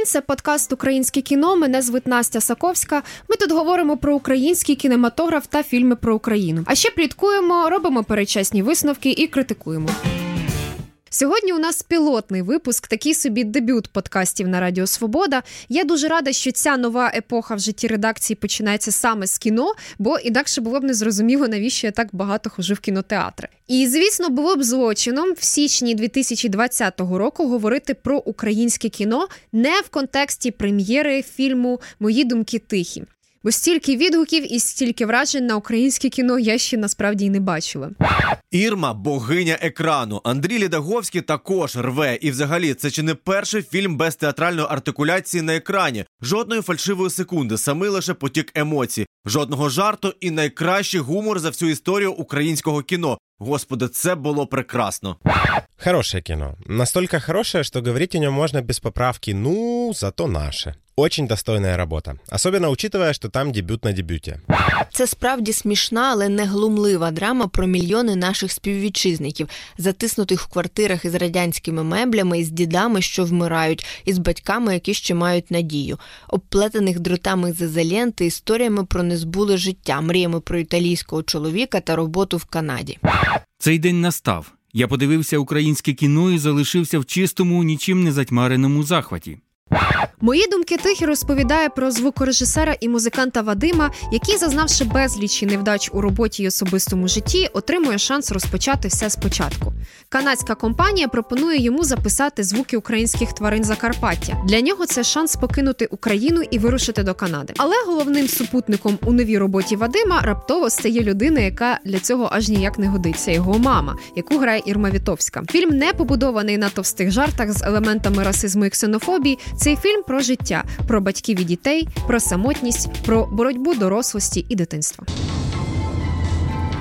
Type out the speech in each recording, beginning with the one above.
день. Це подкаст Українське кіно. Мене звуть Настя Саковська. Ми тут говоримо про український кінематограф та фільми про Україну. А ще пліткуємо, робимо перечесні висновки і критикуємо. Сьогодні у нас пілотний випуск, такий собі дебют подкастів на Радіо Свобода. Я дуже рада, що ця нова епоха в житті редакції починається саме з кіно, бо інакше було б незрозуміло, навіщо я так багато хожу в кінотеатри. І звісно, було б злочином в січні 2020 року говорити про українське кіно не в контексті прем'єри фільму Мої думки тихі. Бо стільки відгуків і стільки вражень на українське кіно я ще насправді й не бачила. Ірма богиня екрану. Андрій Лідаговський також рве. І, взагалі, це чи не перший фільм без театральної артикуляції на екрані, жодної фальшивої секунди, саме лише потік емоцій, жодного жарту і найкращий гумор за всю історію українського кіно. Господи, це було прекрасно. Хорошее кино. Настолько хорошее, что говорить о нем можно без поправки «ну, зато наше». Очень достойная робота, особливо учитывая, що там дебют на дебюті. Це справді смішна, але не глумлива драма про мільйони наших співвітчизників, затиснутих в квартирах із радянськими меблями, із дідами, що вмирають, із батьками, які ще мають надію, обплетених дротами з ізоленти, історіями про незбуле життя, мріями про італійського чоловіка та роботу в Канаді. Цей день настав. Я подивився українське кіно і залишився в чистому, нічим не затьмареному захваті. Мої думки тихі розповідає про звукорежисера і музиканта Вадима, який, зазнавши безлічі невдач у роботі й особистому житті, отримує шанс розпочати все спочатку. Канадська компанія пропонує йому записати звуки українських тварин Закарпаття. Для нього це шанс покинути Україну і вирушити до Канади. Але головним супутником у новій роботі Вадима раптово стає людина, яка для цього аж ніяк не годиться. Його мама, яку грає Ірма Вітовська. Фільм не побудований на товстих жартах з елементами расизму і ксенофобії. Цей фільм про життя, про батьків і дітей, про самотність, про боротьбу дорослості і дитинства.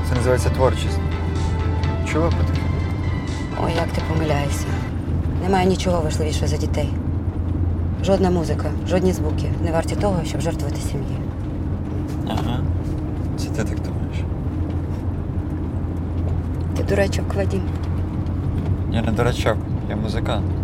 Це називається творчість. Чула про таке? Ой, як ти помиляєшся. Немає нічого важливішого за дітей. Жодна музика, жодні звуки не варті того, щоб жертвувати сім'ї. Ага. Це ти так думаєш. Ти дурачок, Вадім. Я не дурачок, я музикант.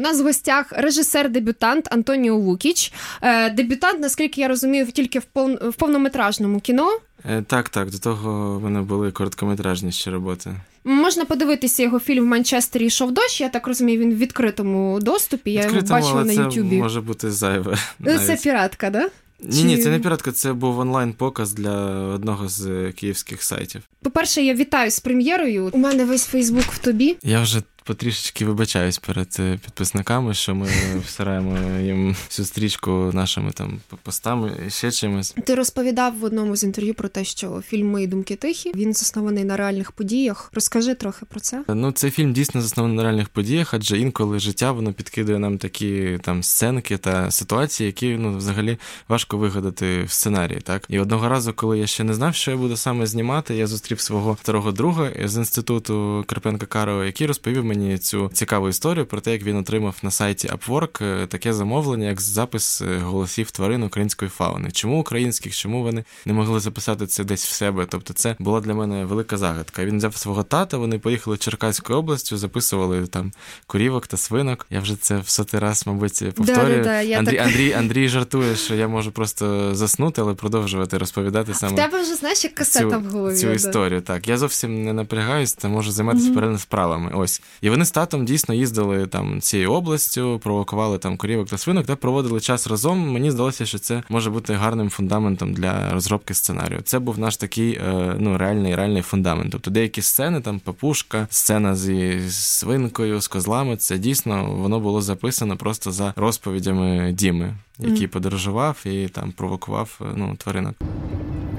У нас в гостях режисер-дебютант Антоніо Лукіч. Е, Дебютант, наскільки я розумію, тільки в пов... в повнометражному кіно. Е, Так, так, до того в мене були короткометражні ще роботи. Можна подивитися його фільм в Манчестері йшов дощ. Я так розумію, він в відкритому доступі. Я його бачила але на це Ютубі. може бути зайве. Ну, Це піратка, да? Ні, ні, це не піратка, це був онлайн-показ для одного з е, київських сайтів. По-перше, я вітаю з прем'єрою. У мене весь Фейсбук в тобі. Я вже потрішечки вибачаюсь перед е, підписниками, що ми всираємо їм всю стрічку нашими там постами і ще чимось. Ти розповідав в одному з інтерв'ю про те, що фільм Мої думки тихі. Він заснований на реальних подіях. Розкажи трохи про це. Ну, цей фільм дійсно заснований на реальних подіях, адже інколи життя воно підкидує нам такі там сценки та ситуації, які ну взагалі важко вигадати в сценарії. Так і одного разу, коли я ще не знав, що я буду саме знімати, я зустрів свого старого друга з інституту Карпенка Карова, який розповів мені цю цікаву історію про те, як він отримав на сайті Upwork е, таке замовлення, як запис е, голосів тварин української фауни. Чому українських, чому вони не могли записати це десь в себе? Тобто, це була для мене велика загадка. Він взяв свого тата, вони поїхали в Черкаську областю, записували там курівок та свинок. Я вже це в сотий раз, мабуть, повторюю. Да-да-да, Андрій, так- Андрій, Андрій жартує, що я можу просто заснути, але продовжувати розповідати саме В тебе вже знаєш, як касета цю, в голові. цю історію. Так, я зовсім не напрягаюсь та можу займатися mm перед справами. Ось. І вони з татом дійсно їздили там цією областю, провокували там корівок та свинок та проводили час разом. Мені здалося, що це може бути гарним фундаментом для розробки сценарію. Це був наш такий е, ну, реальний реальний фундамент. Тобто деякі сцени, там папушка, сцена зі свинкою, з козлами, це дійсно воно було записано просто за розповідями Діми, який подорожував і там провокував е, ну, тваринок.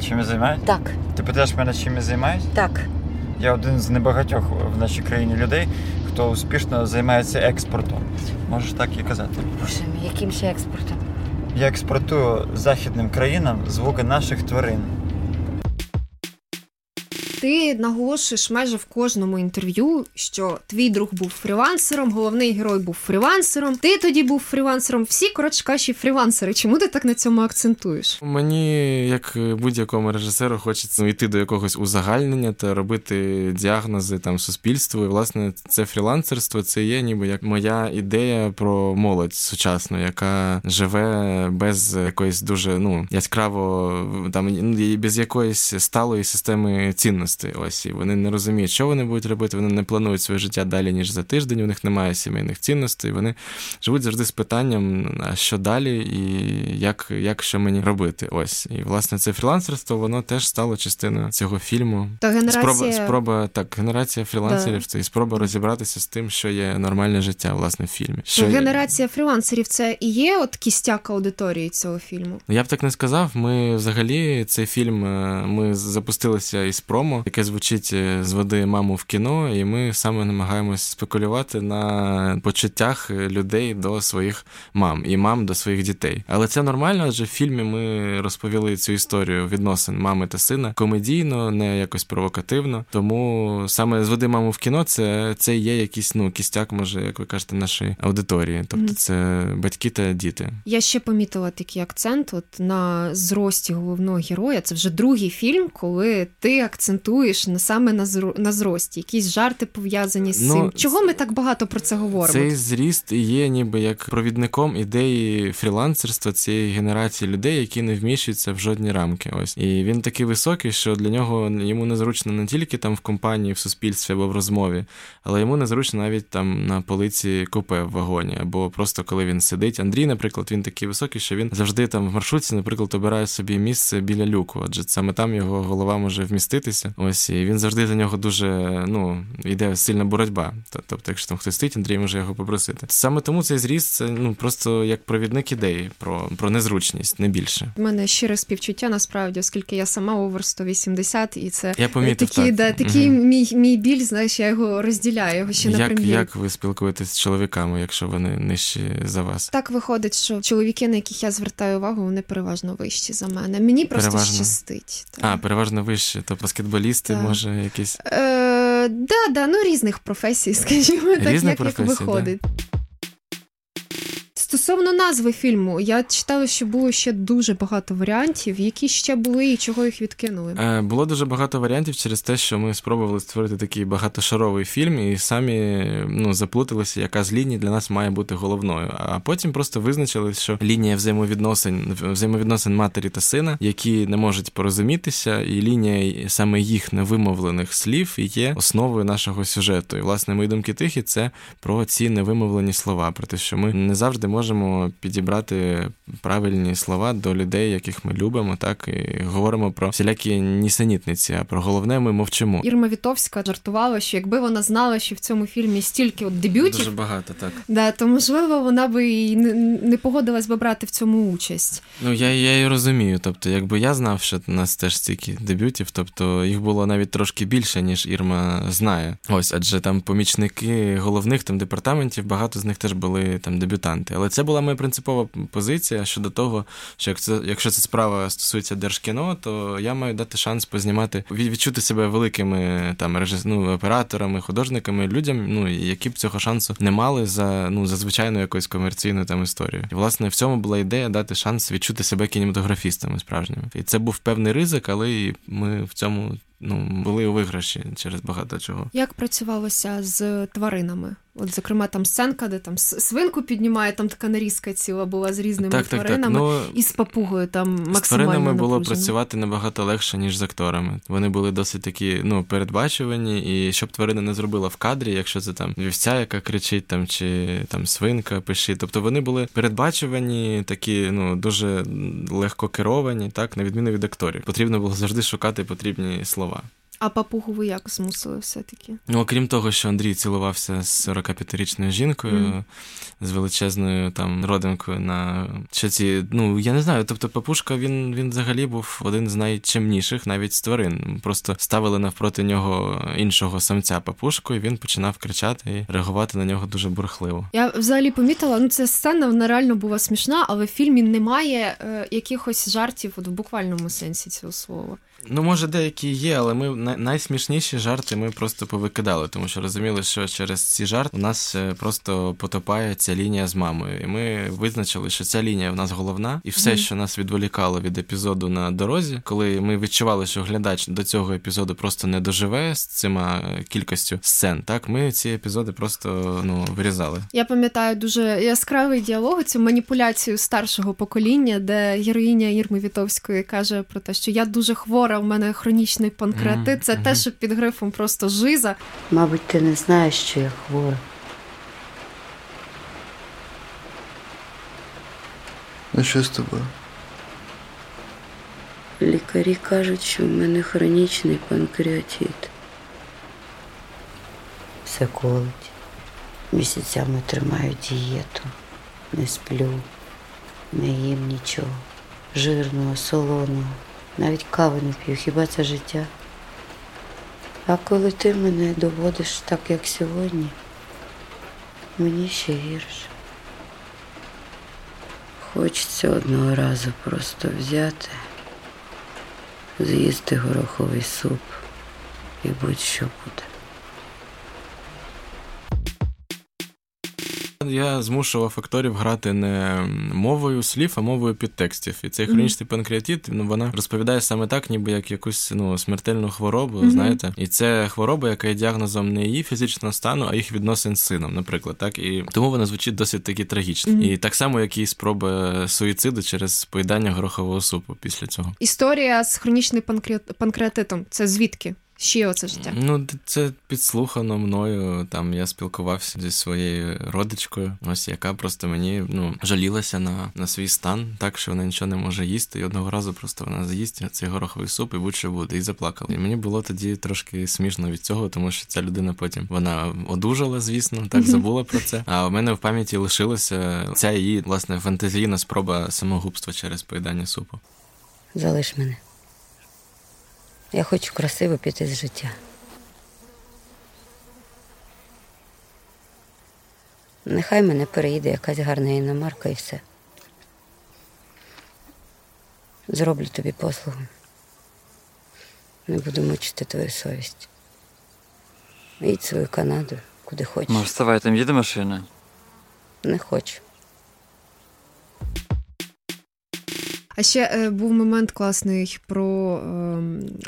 Чим я займаюсь? Так, Ти питаєш мене, чим я займаюсь? так. Я один з небагатьох в нашій країні людей, хто успішно займається експортом. Можеш так і казати. Боже мій, яким ще експортом? Я експортую західним країнам звуки наших тварин. Ти наголошуєш майже в кожному інтерв'ю, що твій друг був фрілансером, головний герой був фрілансером. Ти тоді був фрілансером. Всі коротше кажучи, фрілансери. Чому ти так на цьому акцентуєш? Мені, як будь-якому режисеру, хочеться йти до якогось узагальнення та робити діагнози там суспільству. І власне це фрілансерство, це є ніби як моя ідея про молодь сучасну, яка живе без якоїсь дуже ну яскраво там без якоїсь сталої системи цінностей. Ось і вони не розуміють, що вони будуть робити. Вони не планують своє життя далі ніж за тиждень. У них немає сімейних цінностей. Вони живуть завжди з питанням, а що далі, і як як що мені робити. Ось і власне це фрілансерство, воно теж стало частиною цього фільму. Та генерація... Спроба спроба так, генерація фрілансерів да. це і спроба розібратися з тим, що є нормальне життя власне в фільмі. Що генерація фрілансерів це і є от кістяк аудиторії цього фільму. Я б так не сказав. Ми взагалі цей фільм е, ми запустилися із промо, яке звучить е, з води маму в кіно, і ми саме намагаємось спекулювати на почуттях людей до своїх мам і мам до своїх дітей. Але це нормально, адже в фільмі ми розповіли цю історію відносин мами та сина комедійно, не якось провокативно. Тому саме з води маму в кіно це це є якийсь ну кістяк, може, як ви кажете, нашої аудиторії. Тобто це батьки та діти. Я ще помітила такий акцент. От на зрості головного героя. Це вже другий фільм, коли ти акцентуєш на саме на на зрості. Якісь жарти пов'язані з ну, цим. Чого ми так багато про це говоримо? Цей зріст є ніби як провідником ідеї фрілансерства цієї генерації людей, які не вміщуються в жодні рамки. Ось і він такий високий, що для нього йому незручно не тільки там в компанії, в суспільстві або в розмові, але йому незручно навіть там на полиці купе в вагоні, або просто коли він сидить. Андрій, наприклад, він такий високий, що він завжди там в маршрутці, наприклад, обирає собі місце біля люку, адже саме там його голова може вміститися. Ось і він завжди за нього дуже ну йде сильна боротьба. Тобто, якщо там хтось стоїть, Андрій може його попросити. Саме тому цей зріст це ну просто як провідник ідеї про про незручність, не більше. У мене щире співчуття насправді, оскільки я сама овер 180, і це я помітив, такі, так. да, такий угу. мій мій біль. Знаєш, я його розділяю. Його ще як, на. Як ви спілкуєтесь з чоловіками, якщо вони нижчі за вас? Так виходить, що чоловіки, на яких я звертаю увагу, вони переважно вищі за мене. Мені просто переважно... щастить. Так. А, переважно вище, то баскетболісти, так. може, якісь. Е, Да, да, ну різних професій, скажімо, так, як, професій, як виходить. Да. Стосовно назви фільму, я читала, що було ще дуже багато варіантів. Які ще були і чого їх відкинули? Е, Було дуже багато варіантів через те, що ми спробували створити такий багатошаровий фільм, і самі ну, заплуталися, яка з ліній для нас має бути головною. А потім просто визначили, що лінія взаємовідносин взаємовідносин матері та сина, які не можуть порозумітися, і лінія саме їх невимовлених слів є основою нашого сюжету. І власне мої думки тихі це про ці невимовлені слова, про те, що ми не завжди можемо можемо підібрати правильні слова до людей, яких ми любимо, так і говоримо про всілякі нісенітниці. А про головне ми мовчимо. Ірма Вітовська жартувала, що якби вона знала, що в цьому фільмі стільки от дебютів дуже багато, так да, то можливо вона би і не погодилась би брати в цьому участь. Ну я я і розумію. Тобто, якби я знав, що у нас теж стільки дебютів, тобто їх було навіть трошки більше, ніж Ірма знає. Ось, адже там помічники головних там департаментів, багато з них теж були там дебютанти. Але це була моя принципова позиція щодо того, що якщо якщо ця справа стосується держкіно, то я маю дати шанс познімати, відчути себе великими там режис... ну, операторами, художниками, людям, ну які б цього шансу не мали за ну за звичайну якусь комерційну там історію. І власне в цьому була ідея дати шанс відчути себе кінематографістами справжніми. І це був певний ризик, але ми в цьому ну були у виграші через багато чого. Як працювалося з тваринами? От, зокрема, там сценка, де там свинку піднімає, там така нарізка ціла була з різними так, тваринами так, так. Ну, і з папугою там максимально З тваринами було працювати набагато легше, ніж з акторами. Вони були досить такі ну, передбачувані, і щоб тварина не зробила в кадрі, якщо це там вівця, яка кричить, там чи там свинка пишить. Тобто вони були передбачувані, такі ну дуже легко керовані, так, на відміну від акторів. Потрібно було завжди шукати потрібні слова. А папугу ви як змусили все-таки? Ну, окрім того, що Андрій цілувався з 45-річною жінкою, mm. з величезною там родинкою на щоці. Ну, я не знаю. Тобто, папушка він він взагалі був один з найчемніших, навіть з тварин. Просто ставили навпроти нього іншого самця папушку, і він починав кричати і реагувати на нього дуже бурхливо. Я взагалі помітила, ну ця сцена вона реально була смішна, але в фільмі немає е, якихось жартів от в буквальному сенсі цього слова. Ну, може, деякі є, але ми найсмішніші жарти ми просто повикидали, тому що розуміли, що через ці жарти у нас е, просто потопає ця лінія з мамою. І ми визначили, що ця лінія в нас головна, і все, mm-hmm. що нас відволікало від епізоду на дорозі, коли ми відчували, що глядач до цього епізоду просто не доживе з цима кількістю сцен. Так, ми ці епізоди просто ну вирізали. Я пам'ятаю дуже яскравий діалог, цю маніпуляцію старшого покоління, де героїня Ірми Вітовської каже про те, що я дуже хвора, в мене хронічний панкреатит. Mm-hmm. Це те, що під грифом просто жиза. Мабуть, ти не знаєш, що я хвора. Ну що з тобою? Лікарі кажуть, що в мене хронічний панкреатит. Все колить. Місяцями тримаю дієту, не сплю, не їм нічого. Жирного, солоного, навіть кави не п'ю, хіба це життя? А коли ти мене доводиш так, як сьогодні, мені ще гірше. Хочеться одного разу просто взяти, з'їсти гороховий суп і будь-що буде. Я змушував акторів грати не мовою слів, а мовою підтекстів. І цей хронічний mm-hmm. панкреатит, ну вона розповідає саме так, ніби як якусь ну смертельну хворобу, mm-hmm. знаєте, і це хвороба, яка є діагнозом не її фізичного стану, а їх відносин з сином, наприклад, так і тому вона звучить досить таки трагічно. Mm-hmm. І так само, як і спроби суїциду через поїдання горохового супу після цього. Історія з хронічним панкреатитом. Це звідки? Ще оце життя? Ну, це підслухано мною. Там я спілкувався зі своєю родичкою, ось яка просто мені ну жалілася на на свій стан, так що вона нічого не може їсти. І одного разу просто вона заїсть цей гороховий суп і будь-що буде, і заплакала. І мені було тоді трошки смішно від цього, тому що ця людина потім вона одужала, звісно, так забула про це. А в мене в пам'яті лишилася ця її власне фантазійна спроба самогубства через поїдання супу. Залиш мене. Я хочу красиво піти з життя. Нехай мене переїде якась гарна іномарка і все. Зроблю тобі послугу. Не буду мучити твою совість. Їдь свою Канаду, куди хочеш. Ну, вставай, там їде машина. Не хочу. А ще е, був момент класний про е,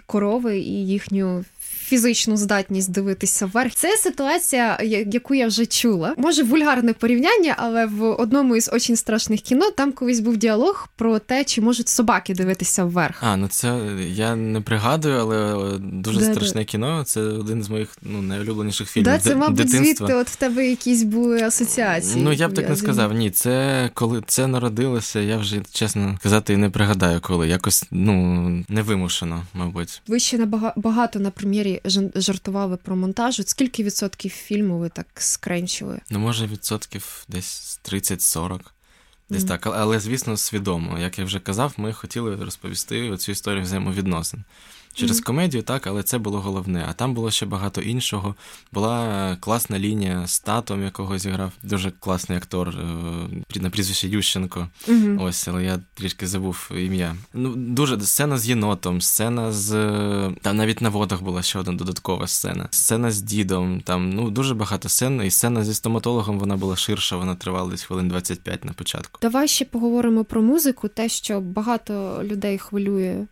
корови і їхню фізичну здатність дивитися вверх. Це ситуація, яку я вже чула. Може, вульгарне порівняння, але в одному із очень страшних кіно там колись був діалог про те, чи можуть собаки дивитися вверх. А ну це я не пригадую, але дуже да, страшне да. кіно. Це один з моїх ну найулюбленіших фільмів. Да, Це, мабуть, дитинства. звідти от в тебе якісь були асоціації. Ну я б так не сказав. Ні, це коли це народилося, я вже чесно казати і не пригадаю, коли якось ну невимушено, мабуть. Ви ще набагато на прем'єрі жартували про монтаж. От Скільки відсотків фільму ви так скренчили? Ну, може, відсотків десь 30-40. Десь mm. так, але звісно, свідомо. Як я вже казав, ми хотіли розповісти цю історію взаємовідносин через mm-hmm. комедію, так, але це було головне. А там було ще багато іншого. Була класна лінія з татом, якого зіграв дуже класний актор е, на прізвище Ющенко. Mm-hmm. Ось, але я трішки забув ім'я. Ну, дуже сцена з єнотом, сцена з там навіть на водах була ще одна додаткова сцена. Сцена з дідом. Там ну дуже багато сцен. І сцена зі стоматологом вона була ширша, вона тривала десь хвилин 25 на початку. Давай ще поговоримо про музику, те, що багато людей хвилює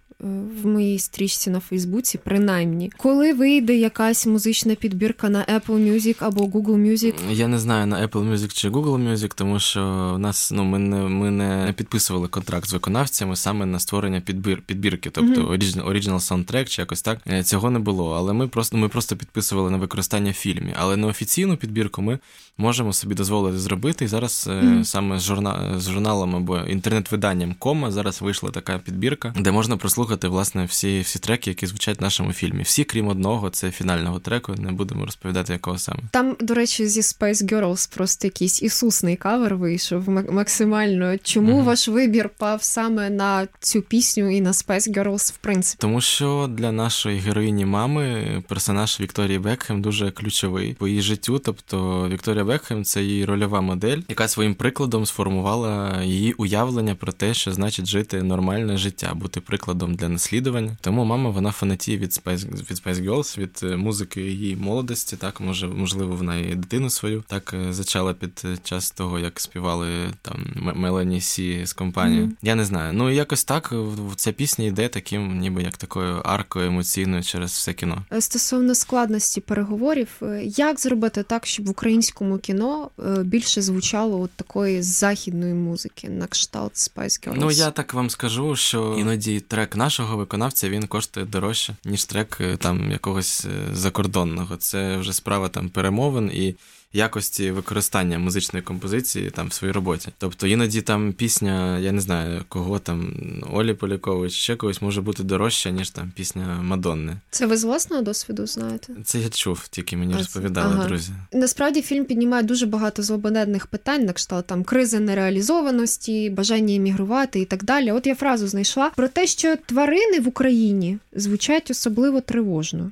в моїй стрічці на Фейсбуці, принаймні, коли вийде якась музична підбірка на Apple Music або Google Music? Я не знаю на Apple Music чи Google Music, тому що в нас ну ми не ми не підписували контракт з виконавцями саме на створення підбір підбірки, тобто mm-hmm. original soundtrack чи якось так е, цього не було. Але ми просто ми просто підписували на використання в фільмі. Але на офіційну підбірку ми можемо собі дозволити зробити. І зараз mm-hmm. саме з журна з журналом або інтернет-виданням Кома зараз вийшла така підбірка, де можна прослухати послухати власне всі всі треки, які звучать в нашому фільмі. Всі, крім одного, це фінального треку. Не будемо розповідати, якого саме. Там, до речі, зі Space Girls просто якийсь ісусний кавер вийшов максимально. Чому mm ваш вибір пав саме на цю пісню і на Space Girls, в принципі? Тому що для нашої героїні мами персонаж Вікторії Бекхем дуже ключовий по її життю. Тобто Вікторія Бекхем це її рольова модель, яка своїм прикладом сформувала її уявлення про те, що значить жити нормальне життя, бути прикладом для наслідування. Тому мама вона фанатіє від Spice, від Spice Girls, від е, музики її молодості. Так може, можливо, вона і дитину свою так е, зачала під час того, як співали там Мелані Сі з компанією. Mm-hmm. Я не знаю. Ну якось так ця пісня йде таким, ніби як такою аркою емоційною через все кіно. Стосовно складності переговорів, як зробити так, щоб в українському кіно більше звучало от такої західної музики на кшталт Spice Girls? Ну я так вам скажу, що іноді трек нашого виконавця він коштує дорожче, ніж трек е, там якогось е, закордонного. Це вже справа там перемовин і якості використання музичної композиції там в своїй роботі. Тобто іноді там пісня, я не знаю, кого там Олі Полякович, ще когось може бути дорожча, ніж там пісня Мадонни. Це ви з власного досвіду знаєте? Це я чув, тільки мені а розповідали ага. друзі. Насправді фільм піднімає дуже багато злободенних питань, на кшталт там кризи нереалізованості, бажання емігрувати і так далі. От я фразу знайшла про те, що тварини в Україні звучать особливо тривожно.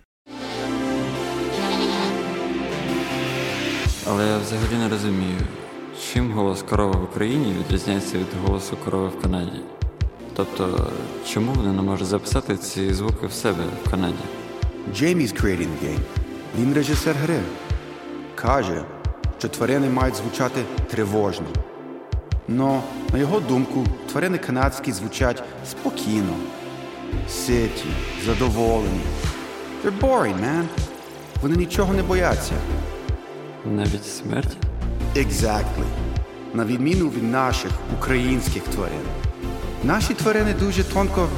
Але я взагалі не розумію, чим голос корови в Україні відрізняється від голосу корови в Канаді. Тобто, чому вони не можуть записати ці звуки в себе в Канаді? Джеймі's creating the game. Він режисер гри. Каже, що тварини мають звучати тривожно. Но, на його думку, тварини канадські звучать спокійно, ситі, задоволені. They're boring, man. Вони нічого не бояться. Навіть смерті? Exactly. На відміну від наших українських тварин. Наші тварини дуже тонко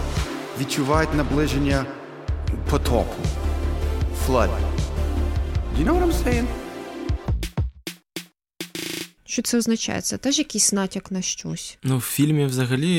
відчувають наближення потопу. Flood. You know what I'm saying? Що це означає? Це теж якийсь натяк на щось? Ну, в фільмі взагалі,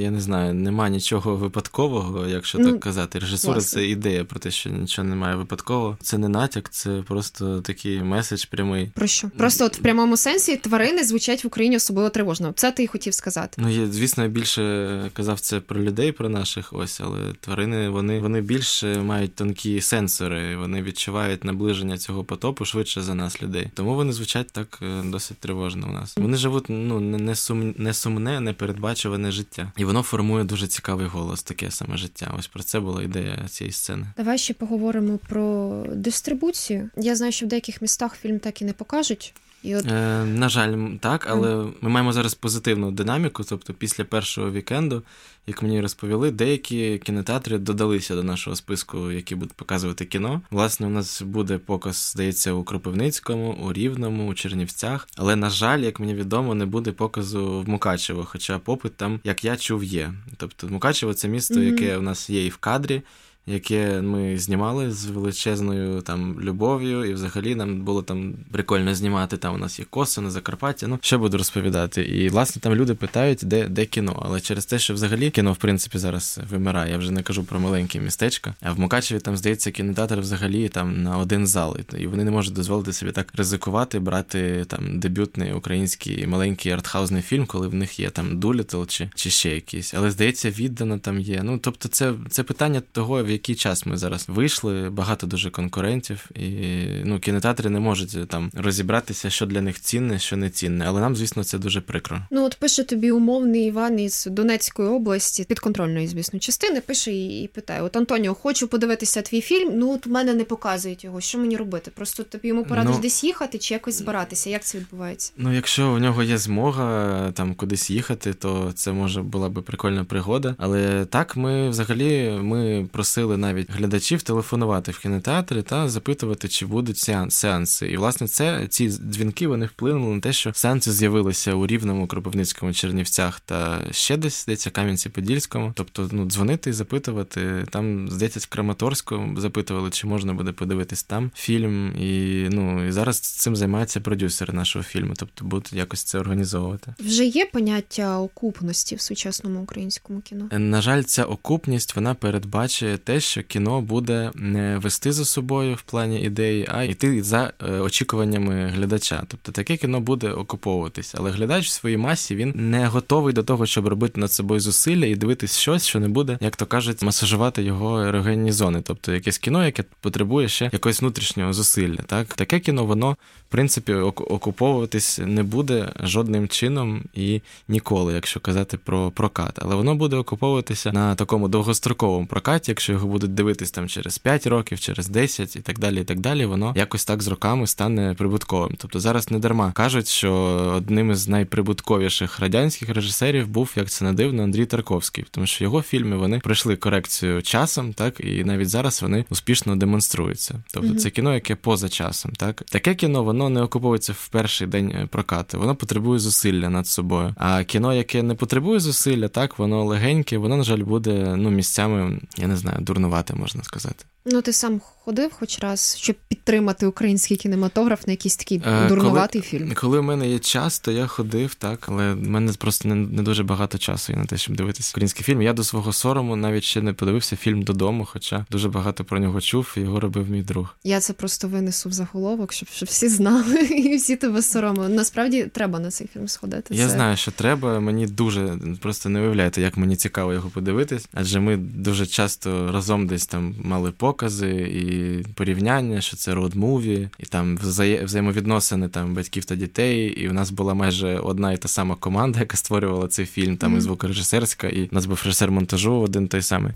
я не знаю, нема нічого випадкового, якщо ну, так казати. Режисура власне. це ідея про те, що нічого немає випадкового. Це не натяк, це просто такий меседж прямий. Про що? Просто от в прямому сенсі тварини звучать в Україні особливо тривожно. Це ти й хотів сказати. Ну, я, звісно, я більше казав це про людей, про наших ось, але тварини вони вони більше мають тонкі сенсори, вони відчувають наближення цього потопу швидше за нас, людей. Тому вони звучать так е, досить тривожно у нас. Вони живуть ну не сум, не сумне, непередбачуване життя, і воно формує дуже цікавий голос, таке саме життя. Ось про це була ідея цієї сцени. Давай ще поговоримо про дистрибуцію. Я знаю, що в деяких містах фільм так і не покажуть. І от... Е, На жаль, так, але mm. ми маємо зараз позитивну динаміку. Тобто, після першого вікенду, як мені розповіли, деякі кінотеатри додалися до нашого списку, які будуть показувати кіно. Власне, у нас буде показ, здається, у Кропивницькому, у Рівному, у Чернівцях. Але, на жаль, як мені відомо, не буде показу в Мукачево, хоча попит там, як я чув, є. Тобто, Мукачево це місто, mm-hmm. яке у нас є і в кадрі яке ми знімали з величезною там любов'ю, і взагалі нам було там прикольно знімати. Там у нас є коси на Закарпаття. Ну що буду розповідати. І власне там люди питають, де де кіно. Але через те, що взагалі кіно в принципі зараз вимирає. Я вже не кажу про маленьке містечко. А в Мукачеві там здається кінотеатр взагалі там на один зал, і вони не можуть дозволити собі так ризикувати, брати там дебютний український маленький артхаузний фільм, коли в них є там Дулітл чи чи ще якийсь. Але здається, віддано там є. Ну тобто, це це питання того, в який час ми зараз вийшли, багато дуже конкурентів, і ну кінотеатри не можуть там розібратися, що для них цінне, що не цінне. Але нам, звісно, це дуже прикро. Ну от пише тобі умовний Іван із Донецької області, підконтрольної, звісно, частини. Пише і питає: От Антоніо, хочу подивитися твій фільм. Ну от в мене не показують його. Що мені робити? Просто тобі йому порадиш ну, десь їхати чи якось збиратися. Як це відбувається? Ну, якщо у нього є змога там кудись їхати, то це може була би прикольна пригода. Але так ми взагалі ми просили просили навіть глядачів телефонувати в кінотеатри та запитувати, чи будуть сеанси. І власне це ці дзвінки вони вплинули на те, що сеанси з'явилися у Рівному, Кропивницькому, Чернівцях та ще десь здається, Кам'янці-Подільському. Тобто, ну дзвонити і запитувати. Там здається, Краматорську запитували, чи можна буде подивитись там фільм. І ну і зараз цим займаються продюсери нашого фільму, тобто будуть якось це організовувати. Вже є поняття окупності в сучасному українському кіно. На жаль, ця окупність вона передбачує те, що кіно буде не вести за собою в плані ідеї, а йти за е, очікуваннями глядача. Тобто таке кіно буде окуповуватись, але глядач в своїй масі він не готовий до того, щоб робити над собою зусилля і дивитись щось, що не буде, як то кажуть, масажувати його ерогенні зони, тобто якесь кіно, яке потребує ще якогось внутрішнього зусилля. Так, таке кіно, воно в принципі окуповуватись не буде жодним чином і ніколи, якщо казати про прокат. Але воно буде окуповуватися на такому довгостроковому прокаті, якщо його будуть дивитись там через 5 років, через 10 і так далі. І так далі, воно якось так з роками стане прибутковим. Тобто зараз не дарма кажуть, що одним із найприбутковіших радянських режисерів був, як це не дивно, Андрій Тарковський, тому що його фільми вони пройшли корекцію часом, так і навіть зараз вони успішно демонструються. Тобто, це кіно, яке поза часом, так таке кіно воно не окуповується в перший день е, прокату, воно потребує зусилля над собою. А кіно, яке не потребує зусилля, так воно легеньке, воно на жаль буде ну місцями, я не знаю, дурнувати можна сказати. Ну, ти сам ходив хоч раз, щоб підтримати український кінематограф на якийсь такий е, дурнуватий коли, фільм. Коли в мене є час, то я ходив, так, але в мене просто не, не дуже багато часу є на те, щоб дивитися український фільм. Я до свого сорому навіть ще не подивився фільм додому, хоча дуже багато про нього чув, і його робив мій друг. Я це просто винесу в заголовок, щоб щоб всі знали і всі тебе соромили. Насправді треба на цей фільм сходити. Я це... знаю, що треба. Мені дуже просто не виявляєте, як мені цікаво його подивитись, адже ми дуже часто разом десь там мали покази і порівняння, що це род муві, і там взає... взаємовідносини там батьків та дітей. І у нас була майже одна і та сама команда, яка створювала цей фільм, там mm-hmm. і звукорежисерська, і у нас був режисер монтажу один той самий.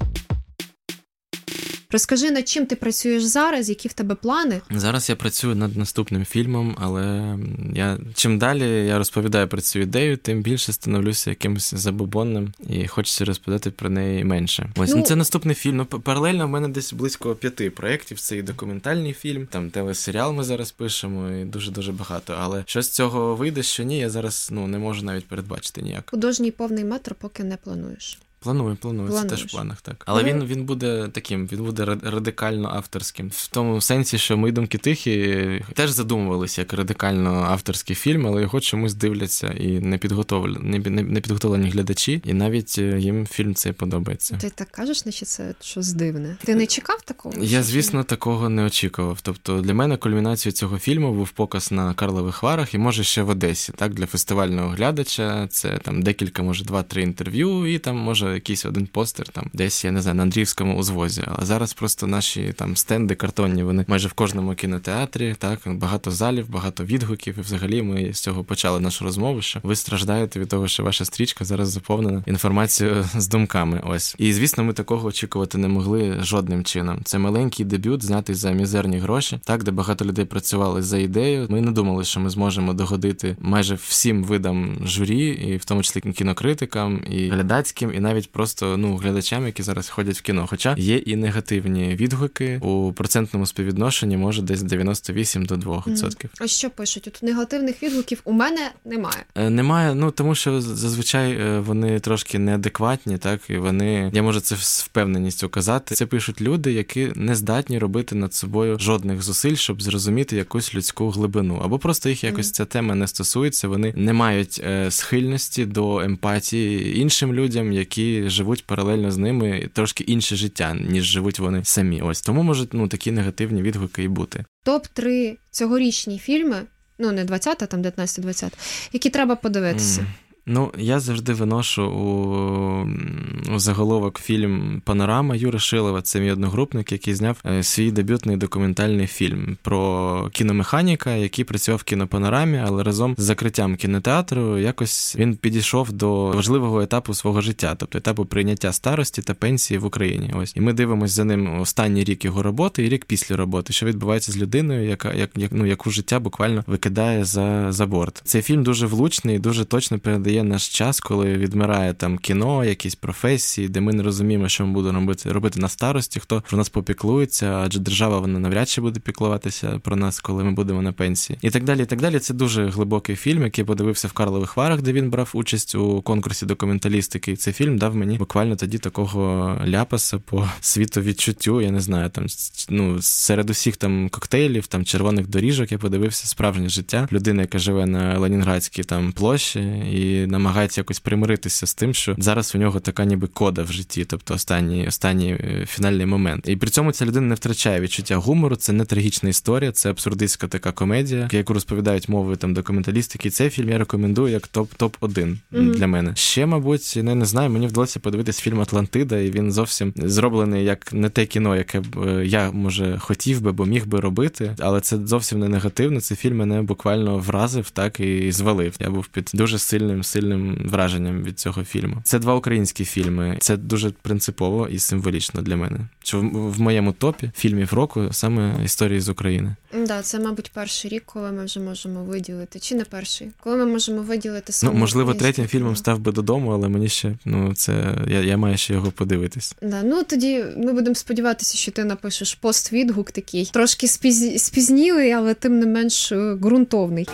Розкажи, над чим ти працюєш зараз, які в тебе плани? Зараз я працюю над наступним фільмом, але я чим далі я розповідаю про цю ідею, тим більше становлюся якимось забобонним і хочеться розповідати про неї менше. Ось ну, ну це наступний фільм. Ну, паралельно в мене десь близько п'яти проєктів. Це і документальний фільм, там телесеріал ми зараз пишемо, і дуже дуже багато. Але що з цього вийде, що ні, я зараз ну не можу навіть передбачити ніяк. Художній повний метр поки не плануєш. Планую, планую, Плануєш. це теж в планах, так. Але він він буде таким, він буде радикально авторським. В тому сенсі, що мої думки тихі теж задумувалися як радикально авторський фільм, але його чомусь дивляться і не підготовлені, не, не, не підготовлені глядачі, і навіть е, їм фільм цей подобається. Ти так кажеш, наче це щось дивне. Ти не чекав такого? Я, звісно, такого не очікував. Тобто для мене кульмінацією цього фільму був показ на Карлових Варах і може ще в Одесі. Так, для фестивального глядача це там декілька, може, два-три інтерв'ю, і там може якийсь один постер там десь, я не знаю, на Андріївському узвозі. Але зараз просто наші там стенди картонні, вони майже в кожному кінотеатрі, так, багато залів, багато відгуків. І взагалі ми з цього почали нашу розмову, що ви страждаєте від того, що ваша стрічка зараз заповнена інформацією з думками. Ось. І звісно, ми такого очікувати не могли жодним чином. Це маленький дебют, знятий за мізерні гроші, так, де багато людей працювали за ідею. Ми не думали, що ми зможемо догодити майже всім видам журі, і в тому числі кінокритикам, і глядацьким, і навіть навіть просто ну глядачам, які зараз ходять в кіно. Хоча є і негативні відгуки у процентному співвідношенні, може десь 98 до 2%. Mm. А що пишуть? От негативних відгуків у мене немає. Е, немає, ну тому що зазвичай е, вони трошки неадекватні, так і вони я можу це з впевненістю казати. Це пишуть люди, які не здатні робити над собою жодних зусиль, щоб зрозуміти якусь людську глибину, або просто їх якось mm. ця тема не стосується. Вони не мають е, схильності до емпатії іншим людям, які живуть паралельно з ними трошки інше життя, ніж живуть вони самі. Ось тому можуть ну такі негативні відгуки і бути. Топ 3 цьогорічні фільми, ну не 20, а там 19-20, які треба подивитися. Mm. Ну, я завжди виношу у, у заголовок фільм Панорама Юри Шилова. Це мій одногрупник, який зняв е, свій дебютний документальний фільм про кіномеханіка, який працював в кінопанорамі, але разом з закриттям кінотеатру якось він підійшов до важливого етапу свого життя, тобто етапу прийняття старості та пенсії в Україні. Ось і ми дивимося за ним останній рік його роботи і рік після роботи, що відбувається з людиною, яка як, як ну яку життя буквально викидає за, за борт. Цей фільм дуже влучний, дуже точно передає є наш час, коли відмирає там кіно, якісь професії, де ми не розуміємо, що ми будемо робити робити на старості, хто про нас попіклується, адже держава вона навряд чи буде піклуватися про нас, коли ми будемо на пенсії. І так далі. І так далі. Це дуже глибокий фільм, який подивився в Карлових Варах, де він брав участь у конкурсі документалістики. І цей фільм дав мені буквально тоді такого ляпаса по світовідчуттю. Я не знаю, там ну серед усіх там коктейлів, там червоних доріжок. Я подивився справжнє життя людини, яка живе на Ленінградській там площі, і намагається якось примиритися з тим, що зараз у нього така ніби кода в житті, тобто останній останній е, фінальний момент. І при цьому ця людина не втрачає відчуття гумору. Це не трагічна історія, це абсурдистська така комедія, яку розповідають мовою там документалістики. І цей фільм я рекомендую як топ топ 1 mm-hmm. для мене. Ще, мабуть, не, не знаю. Мені вдалося подивитись фільм Атлантида, і він зовсім зроблений як не те кіно, яке б е, я може хотів би, бо міг би робити, але це зовсім не негативно. Цей фільм мене буквально вразив, так і звалив. Я був під дуже сильним, сильним враженням від цього фільму. Це два українські фільми. Це дуже принципово і символічно для мене. Що в моєму топі фільмів року саме історії з України. Да, це, мабуть, перший рік, коли ми вже можемо виділити, чи не перший, коли ми можемо виділити саме Ну, можливо, третім фільмом став би додому, але мені ще ну це я я маю ще його подивитись. Да, ну тоді ми будемо сподіватися, що ти напишеш пост-відгук такий трошки спіз... спізнілий, але тим не менш е, ґрунтовний.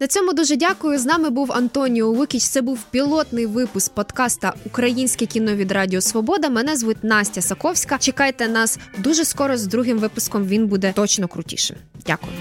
На цьому дуже дякую. З нами був Антоніо Лукіч. Це був пілотний випуск подкаста Українське кіно від Радіо Свобода. Мене звуть Настя Саковська. Чекайте нас дуже скоро з другим випуском. Він буде точно крутішим. Дякую.